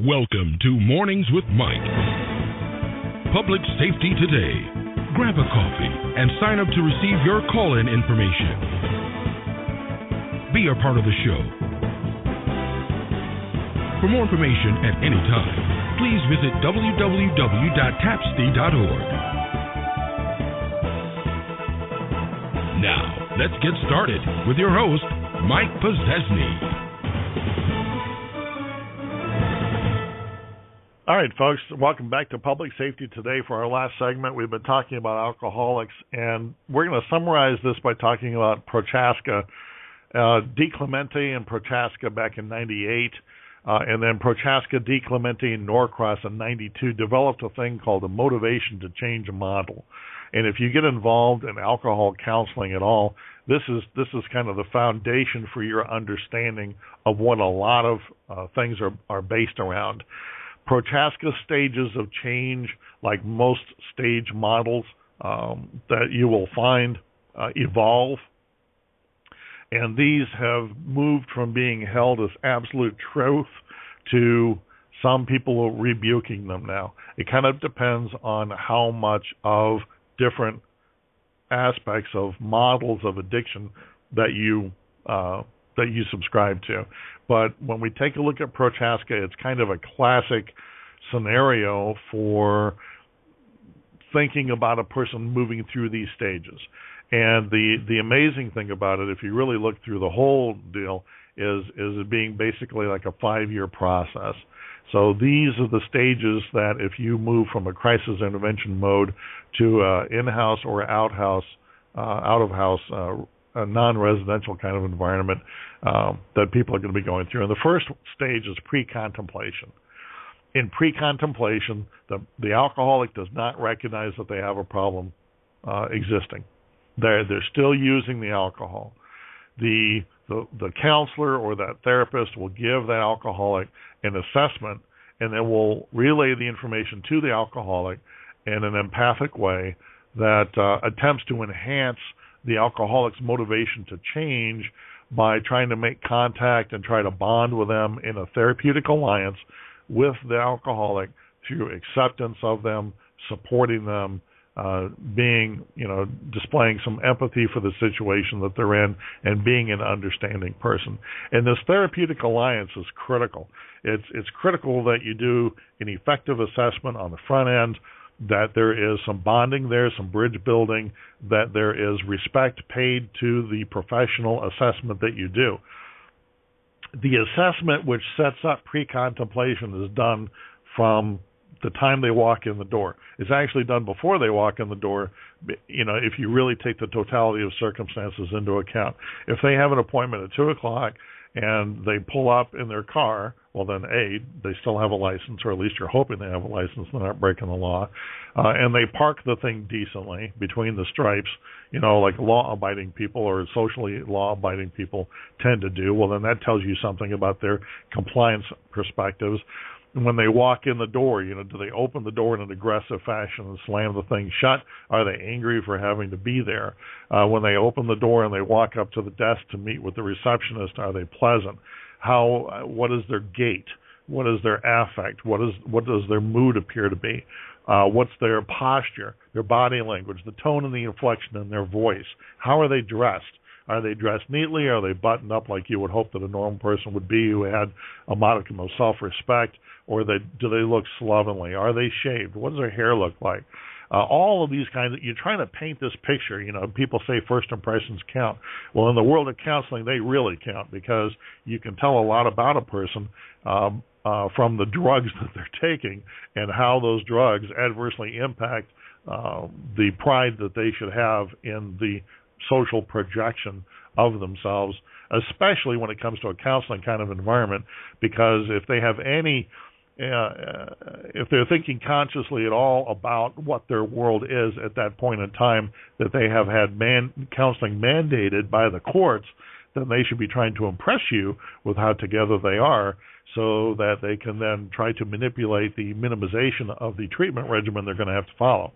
Welcome to Mornings with Mike. Public Safety Today. Grab a coffee and sign up to receive your call in information. Be a part of the show. For more information at any time, please visit www.tapsty.org. Now, let's get started with your host, Mike Pozzesny. All right, folks, welcome back to Public Safety Today. For our last segment, we've been talking about alcoholics, and we're going to summarize this by talking about Prochaska, uh, DiClemente and Prochaska back in 98, uh, and then Prochaska, DiClemente, and Norcross in 92 developed a thing called a motivation to change a model. And if you get involved in alcohol counseling at all, this is this is kind of the foundation for your understanding of what a lot of uh, things are are based around. Prochaska stages of change, like most stage models um, that you will find, uh, evolve. And these have moved from being held as absolute truth to some people rebuking them now. It kind of depends on how much of different aspects of models of addiction that you uh, that you subscribe to. But when we take a look at Prochaska, it's kind of a classic scenario for thinking about a person moving through these stages. And the the amazing thing about it, if you really look through the whole deal, is is it being basically like a five year process. So these are the stages that if you move from a crisis intervention mode to a in-house or out-house, uh, out-of-house uh, a non-residential kind of environment um, that people are going to be going through. And the first stage is pre-contemplation. In pre-contemplation, the the alcoholic does not recognize that they have a problem uh, existing. They're they're still using the alcohol. The the the counselor or that therapist will give that alcoholic an assessment, and then will relay the information to the alcoholic in an empathic way that uh, attempts to enhance the alcoholic's motivation to change by trying to make contact and try to bond with them in a therapeutic alliance with the alcoholic through acceptance of them, supporting them, uh, being, you know, displaying some empathy for the situation that they're in, and being an understanding person. And this therapeutic alliance is critical. It's it's critical that you do an effective assessment on the front end that there is some bonding there, some bridge building, that there is respect paid to the professional assessment that you do. The assessment which sets up pre contemplation is done from the time they walk in the door. It's actually done before they walk in the door, you know, if you really take the totality of circumstances into account. If they have an appointment at 2 o'clock and they pull up in their car, well then a they still have a license, or at least you're hoping they have a license. They're not breaking the law, uh, and they park the thing decently between the stripes. You know, like law-abiding people or socially law-abiding people tend to do. Well, then that tells you something about their compliance perspectives. When they walk in the door, you know, do they open the door in an aggressive fashion and slam the thing shut? Are they angry for having to be there? Uh, when they open the door and they walk up to the desk to meet with the receptionist, are they pleasant? How? What is their gait? What is their affect? What is what does their mood appear to be? Uh, what's their posture, their body language, the tone and the inflection in their voice? How are they dressed? Are they dressed neatly? Are they buttoned up like you would hope that a normal person would be who had a modicum of self-respect? Or they, do they look slovenly? Are they shaved? What does their hair look like? Uh, all of these kinds of, you're trying to paint this picture. You know, people say first impressions count. Well, in the world of counseling, they really count because you can tell a lot about a person um, uh, from the drugs that they're taking and how those drugs adversely impact uh, the pride that they should have in the social projection of themselves, especially when it comes to a counseling kind of environment, because if they have any uh, if they're thinking consciously at all about what their world is at that point in time that they have had man, counseling mandated by the courts, then they should be trying to impress you with how together they are so that they can then try to manipulate the minimization of the treatment regimen they're going to have to follow.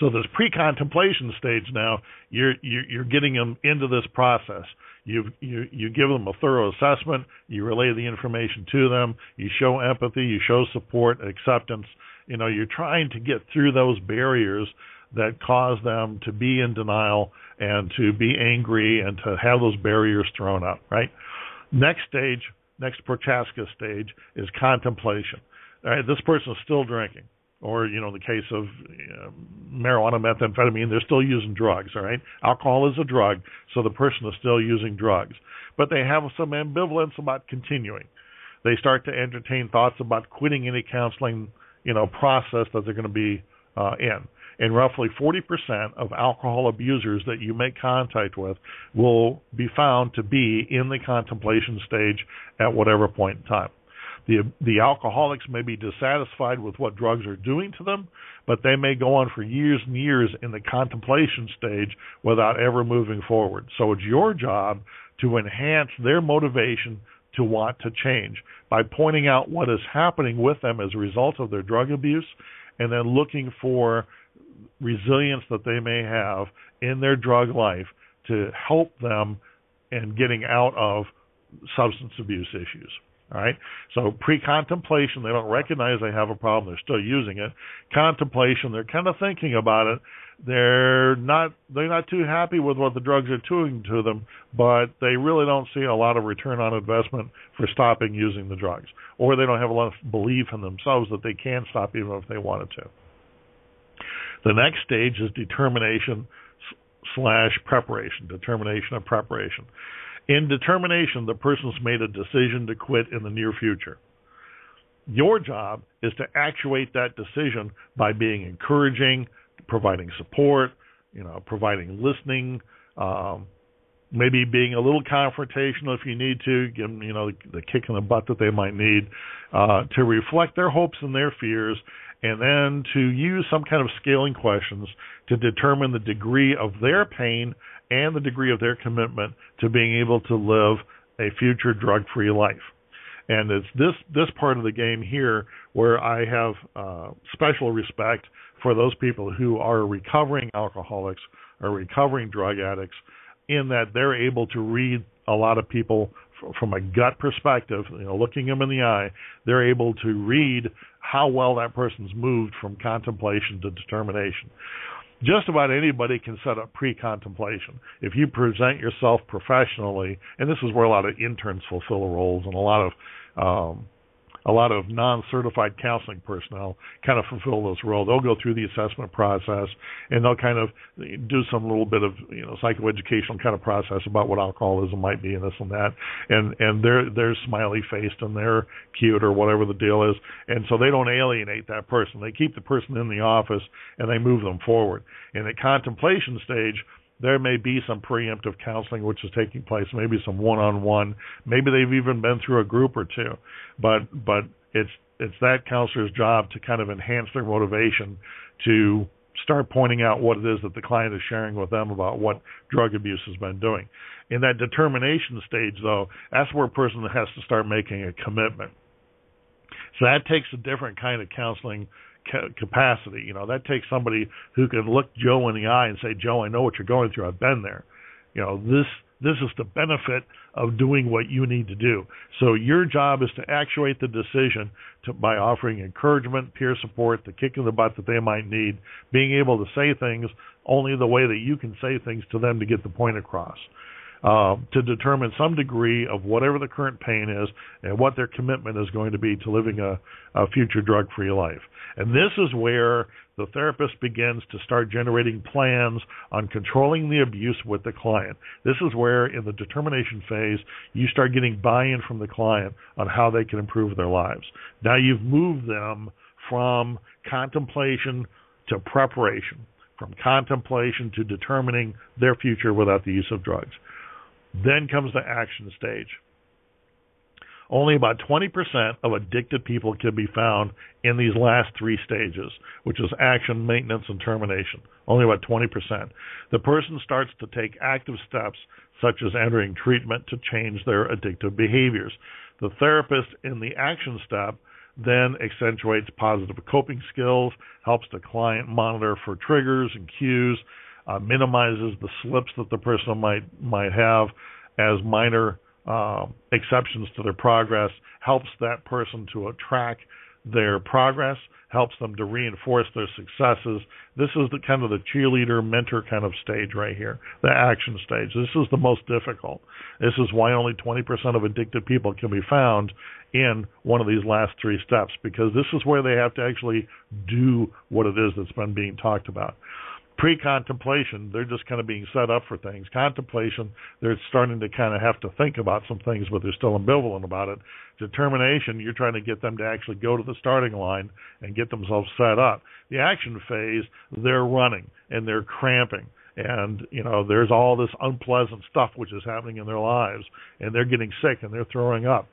So this pre-contemplation stage now, you're you're getting them into this process. You you you give them a thorough assessment. You relay the information to them. You show empathy. You show support, acceptance. You know, you're trying to get through those barriers that cause them to be in denial and to be angry and to have those barriers thrown up. Right. Next stage, next Prochaska stage is contemplation. All right, this person is still drinking or you know in the case of know, marijuana methamphetamine they're still using drugs all right? Alcohol is a drug so the person is still using drugs. But they have some ambivalence about continuing. They start to entertain thoughts about quitting any counseling you know process that they're going to be uh, in. And roughly 40% of alcohol abusers that you make contact with will be found to be in the contemplation stage at whatever point in time the the alcoholics may be dissatisfied with what drugs are doing to them, but they may go on for years and years in the contemplation stage without ever moving forward. So it's your job to enhance their motivation to want to change by pointing out what is happening with them as a result of their drug abuse and then looking for resilience that they may have in their drug life to help them in getting out of substance abuse issues. All right. So pre-contemplation, they don't recognize they have a problem. They're still using it. Contemplation, they're kind of thinking about it. They're not they're not too happy with what the drugs are doing to them, but they really don't see a lot of return on investment for stopping using the drugs, or they don't have a lot of belief in themselves that they can stop even if they wanted to. The next stage is determination slash preparation, determination of preparation. In determination, the person's made a decision to quit in the near future. Your job is to actuate that decision by being encouraging, providing support, you know, providing listening, um, maybe being a little confrontational if you need to, give them, you know, the kick in the butt that they might need, uh, to reflect their hopes and their fears, and then to use some kind of scaling questions to determine the degree of their pain and the degree of their commitment to being able to live a future drug-free life. And it's this this part of the game here where I have uh, special respect for those people who are recovering alcoholics or recovering drug addicts, in that they're able to read a lot of people from a gut perspective, you know, looking them in the eye, they're able to read how well that person's moved from contemplation to determination just about anybody can set up pre-contemplation. If you present yourself professionally, and this is where a lot of interns fulfill roles, and a lot of um, a lot of non-certified counseling personnel kind of fulfill those roles. They'll go through the assessment process and they'll kind of do some little bit of you know psychoeducational kind of process about what alcoholism might be and this and that. And and they're they're smiley faced and they're cute or whatever the deal is. And so they don't alienate that person. They keep the person in the office and they move them forward. In the contemplation stage there may be some preemptive counseling which is taking place, maybe some one-on-one, maybe they've even been through a group or two, but but it's it's that counselor's job to kind of enhance their motivation to start pointing out what it is that the client is sharing with them about what drug abuse has been doing. In that determination stage, though, that's where a person has to start making a commitment. So that takes a different kind of counseling capacity. You know, that takes somebody who can look Joe in the eye and say, "Joe, I know what you're going through. I've been there." You know, this this is the benefit of doing what you need to do. So your job is to actuate the decision to, by offering encouragement, peer support, the kick in the butt that they might need, being able to say things only the way that you can say things to them to get the point across uh, to determine some degree of whatever the current pain is and what their commitment is going to be to living a, a future drug free life. And this is where the therapist begins to start generating plans on controlling the abuse with the client. This is where, in the determination phase, you start getting buy in from the client on how they can improve their lives. Now you've moved them from contemplation to preparation, from contemplation to determining their future without the use of drugs. Then comes the action stage. Only about 20% of addicted people can be found in these last three stages, which is action, maintenance, and termination. Only about 20%. The person starts to take active steps, such as entering treatment to change their addictive behaviors. The therapist in the action step then accentuates positive coping skills, helps the client monitor for triggers and cues, uh, minimizes the slips that the person might might have, as minor uh, exceptions to their progress, helps that person to track their progress, helps them to reinforce their successes. This is the kind of the cheerleader mentor kind of stage right here, the action stage. This is the most difficult. This is why only 20% of addicted people can be found in one of these last three steps because this is where they have to actually do what it is that's been being talked about pre-contemplation, they're just kind of being set up for things. Contemplation, they're starting to kind of have to think about some things, but they're still ambivalent about it. Determination, you're trying to get them to actually go to the starting line and get themselves set up. The action phase, they're running and they're cramping and you know there's all this unpleasant stuff which is happening in their lives and they're getting sick and they're throwing up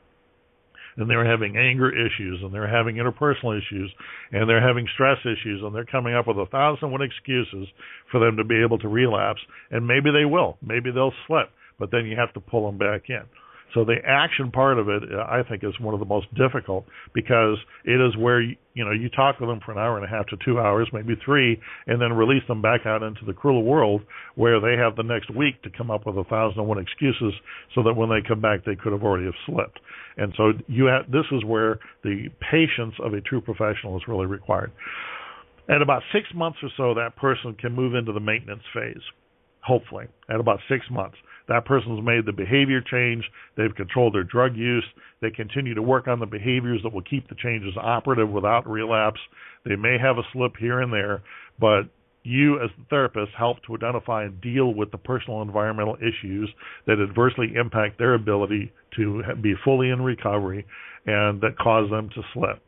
and they're having anger issues and they're having interpersonal issues and they're having stress issues and they're coming up with a thousand one excuses for them to be able to relapse and maybe they will. Maybe they'll slip but then you have to pull them back in so the action part of it, uh, I think, is one of the most difficult because it is where you, you know you talk with them for an hour and a half to two hours, maybe three, and then release them back out into the cruel world where they have the next week to come up with a thousand and one excuses so that when they come back they could have already have slipped. And so you have, this is where the patience of a true professional is really required. At about six months or so, that person can move into the maintenance phase. Hopefully, at about six months that person's made the behavior change, they've controlled their drug use, they continue to work on the behaviors that will keep the changes operative without relapse. They may have a slip here and there, but you as the therapist help to identify and deal with the personal environmental issues that adversely impact their ability to be fully in recovery and that cause them to slip.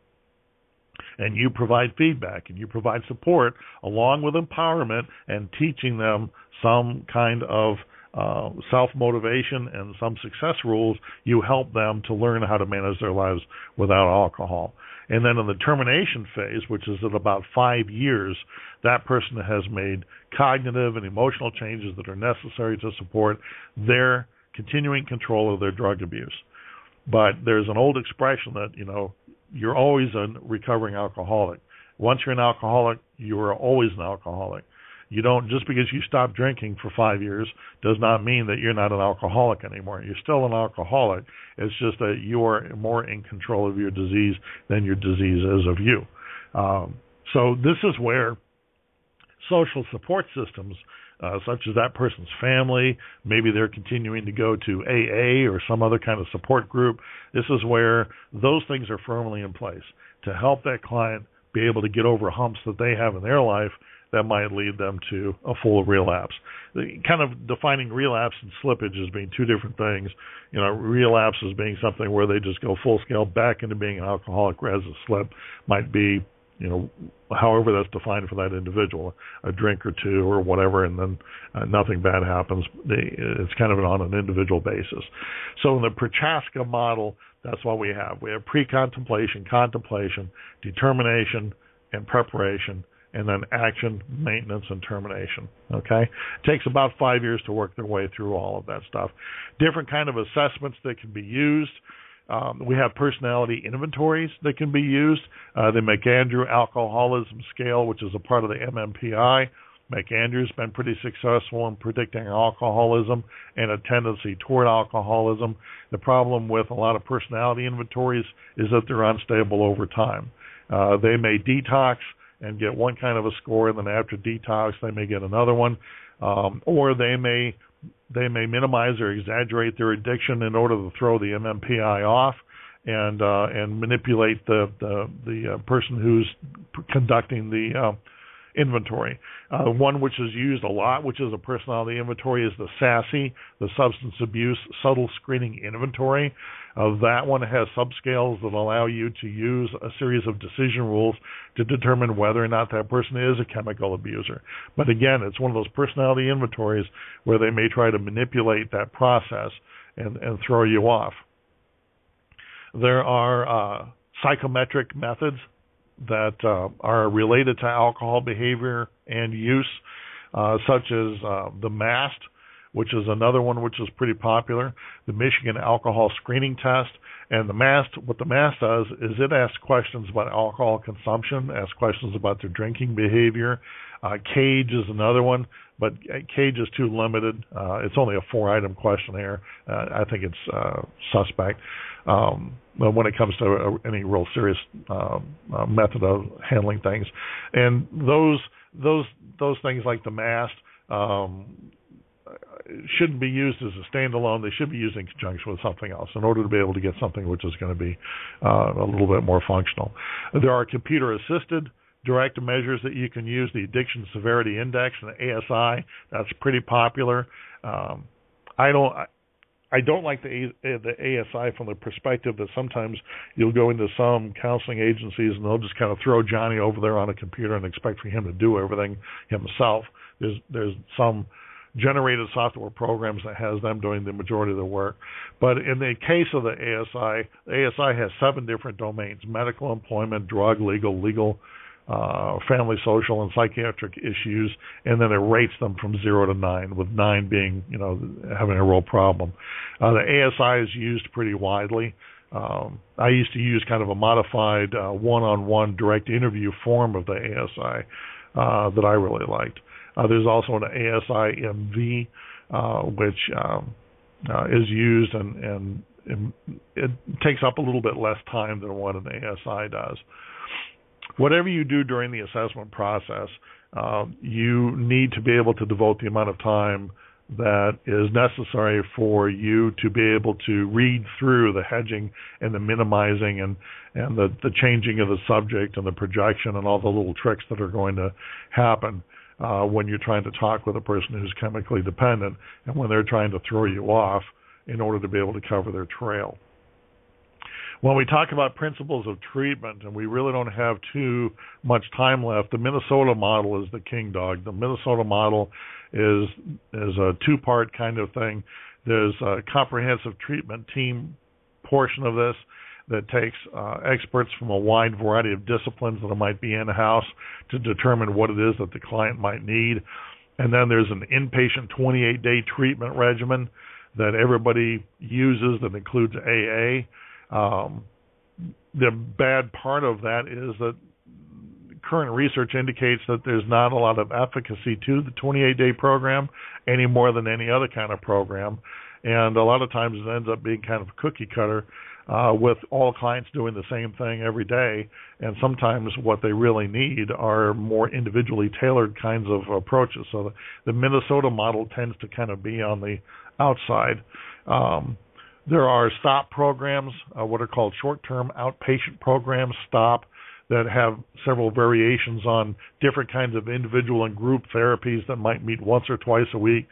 And you provide feedback and you provide support along with empowerment and teaching them some kind of uh, self motivation and some success rules, you help them to learn how to manage their lives without alcohol. And then in the termination phase, which is at about five years, that person has made cognitive and emotional changes that are necessary to support their continuing control of their drug abuse. But there's an old expression that, you know, you're always a recovering alcoholic. Once you're an alcoholic, you are always an alcoholic. You don't just because you stop drinking for five years does not mean that you're not an alcoholic anymore. You're still an alcoholic. It's just that you are more in control of your disease than your disease is of you. Um, so this is where social support systems, uh, such as that person's family, maybe they're continuing to go to AA or some other kind of support group. This is where those things are firmly in place to help that client be able to get over humps that they have in their life that might lead them to a full relapse. Kind of defining relapse and slippage as being two different things. You know, relapse as being something where they just go full scale back into being an alcoholic, whereas a slip might be, you know, however that's defined for that individual, a drink or two or whatever, and then uh, nothing bad happens. They, it's kind of on an individual basis. So in the Prochaska model, that's what we have. We have pre-contemplation, contemplation, determination, and preparation and then action, maintenance, and termination. Okay, it takes about five years to work their way through all of that stuff. Different kind of assessments that can be used. Um, we have personality inventories that can be used. Uh, the McAndrew Alcoholism Scale, which is a part of the MMPI. McAndrew's been pretty successful in predicting alcoholism and a tendency toward alcoholism. The problem with a lot of personality inventories is that they're unstable over time. Uh, they may detox and get one kind of a score, and then after detox they may get another one, um, or they may they may minimize or exaggerate their addiction in order to throw the MMPI off and uh, and manipulate the the, the uh, person who's conducting the uh, inventory. Uh, one which is used a lot, which is a personality inventory, is the SASSI, the Substance Abuse Subtle Screening Inventory. Uh, that one has subscales that allow you to use a series of decision rules to determine whether or not that person is a chemical abuser. But again, it's one of those personality inventories where they may try to manipulate that process and, and throw you off. There are uh, psychometric methods that uh, are related to alcohol behavior and use, uh, such as uh, the MAST, which is another one which is pretty popular, the Michigan Alcohol Screening Test, And the MAST, what the MAST does is it asks questions about alcohol consumption, asks questions about their drinking behavior. Uh, CAGE is another one, but CAGE is too limited. Uh, it's only a four-item questionnaire. Uh, I think it's uh, suspect um, when it comes to uh, any real serious uh, method of handling things. And those those those things like the MAST um, shouldn't be used as a standalone. They should be used in conjunction with something else in order to be able to get something which is going to be uh, a little bit more functional. There are computer assisted direct measures that you can use, the Addiction Severity Index and the ASI. That's pretty popular. Um, I don't. I don't like the eh, the ASI from the perspective that sometimes you'll go into some counseling agencies and they'll just kind of throw Johnny over there on a computer and expect for him to do everything himself. There's there's some generated software programs that has them doing the majority of the work. But in the case of the ASI, the ASI has seven different domains: medical, employment, drug, legal, legal, uh, family, social, and psychiatric issues, and then it rates them from zero to nine, with nine being, you know, having a real problem. Uh, the ASI is used pretty widely. Um, I used to use kind of a modified uh, one-on-one direct interview form of the ASI uh, that I really liked. Uh, there's also an ASI MV, uh, which um, uh, is used and, and, and, it takes up a little bit less time than what an ASI does. Whatever you do during the assessment process, uh, you need to be able to devote the amount of time that is necessary for you to be able to read through the hedging and the minimizing and and the the changing of the subject and the projection and all the little tricks that are going to happen uh, when you're trying to talk with a person who's chemically dependent and when they're trying to throw you off in order to be able to cover their trail. When we talk about principles of treatment, and we really don't have too much time left, the Minnesota model is the king dog. The Minnesota model is is a two-part kind of thing. There's a comprehensive treatment team portion of this, that takes uh, experts from a wide variety of disciplines that might be in house to determine what it is that the client might need. And then there's an inpatient 28 day treatment regimen that everybody uses that includes AA. Um, the bad part of that is that current research indicates that there's not a lot of efficacy to the 28 day program any more than any other kind of program. And a lot of times it ends up being kind of cookie cutter uh, with all clients doing the same thing every day. And sometimes what they really need are more individually tailored kinds of approaches. So the, the Minnesota model tends to kind of be on the outside. Um, there are STOP programs, uh, what are called short-term outpatient programs, STOP, that have several variations on different kinds of individual and group therapies that might meet once or twice a week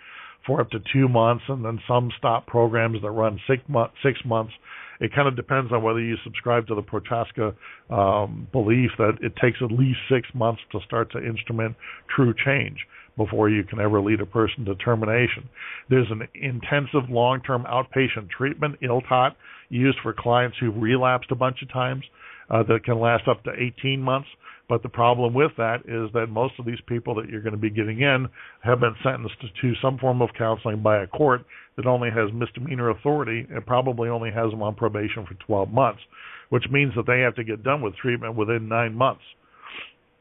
for up to two months, and then some STOP programs that run six, mo- six months. It kind of depends on whether you subscribe to the Prochaska um, belief that it takes at least six months to start to instrument true change before you can ever lead a person to termination. There's an intensive long-term outpatient treatment, ILTOT, used for clients who've relapsed a bunch of times uh, that can last up to 18 months. But the problem with that is that most of these people that you're going to be getting in have been sentenced to some form of counseling by a court that only has misdemeanor authority and probably only has them on probation for 12 months, which means that they have to get done with treatment within nine months,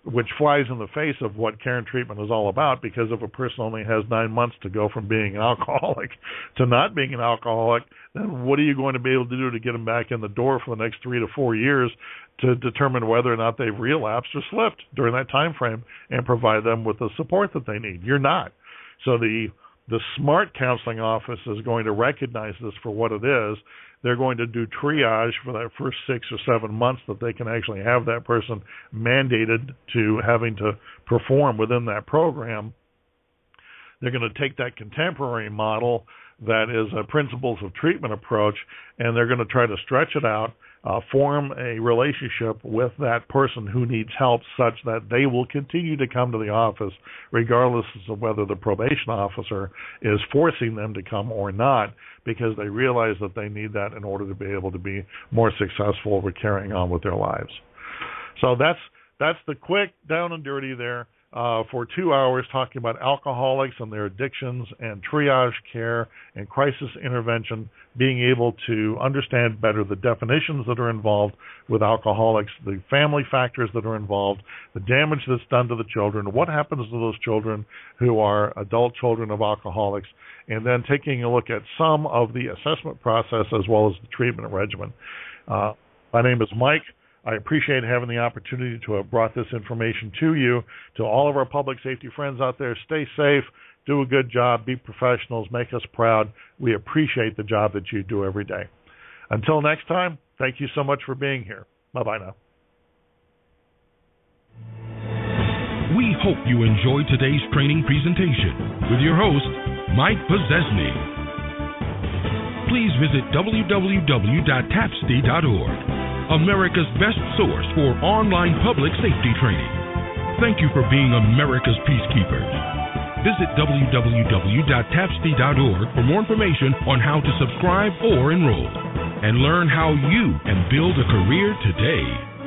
which flies in the face of what care and treatment is all about because if a person only has nine months to go from being an alcoholic to not being an alcoholic, then what are you going to be able to do to get them back in the door for the next three to four years to determine whether or not they've relapsed or slipped during that time frame and provide them with the support that they need? You're not. So the the smart counseling office is going to recognize this for what it is. They're going to do triage for that first six or seven months that they can actually have that person mandated to having to perform within that program. They're going to take that contemporary model that is a principles of treatment approach and they're going to try to stretch it out uh, form a relationship with that person who needs help such that they will continue to come to the office regardless of whether the probation officer is forcing them to come or not because they realize that they need that in order to be able to be more successful with carrying on with their lives. So that's that's the quick down and dirty there. Uh, for two hours talking about alcoholics and their addictions and triage care and crisis intervention, being able to understand better the definitions that are involved with alcoholics, the family factors that are involved, the damage that's done to the children, what happens to those children who are adult children of alcoholics, and then taking a look at some of the assessment process as well as the treatment regimen. Uh, my name is Mike. I appreciate having the opportunity to have brought this information to you. To all of our public safety friends out there, stay safe, do a good job, be professionals, make us proud. We appreciate the job that you do every day. Until next time, thank you so much for being here. Bye bye now. We hope you enjoyed today's training presentation with your host, Mike Pozesny. Please visit www.tapsd.org America's best source for online public safety training. Thank you for being America's peacekeepers. Visit www.tapsd.org for more information on how to subscribe or enroll and learn how you can build a career today.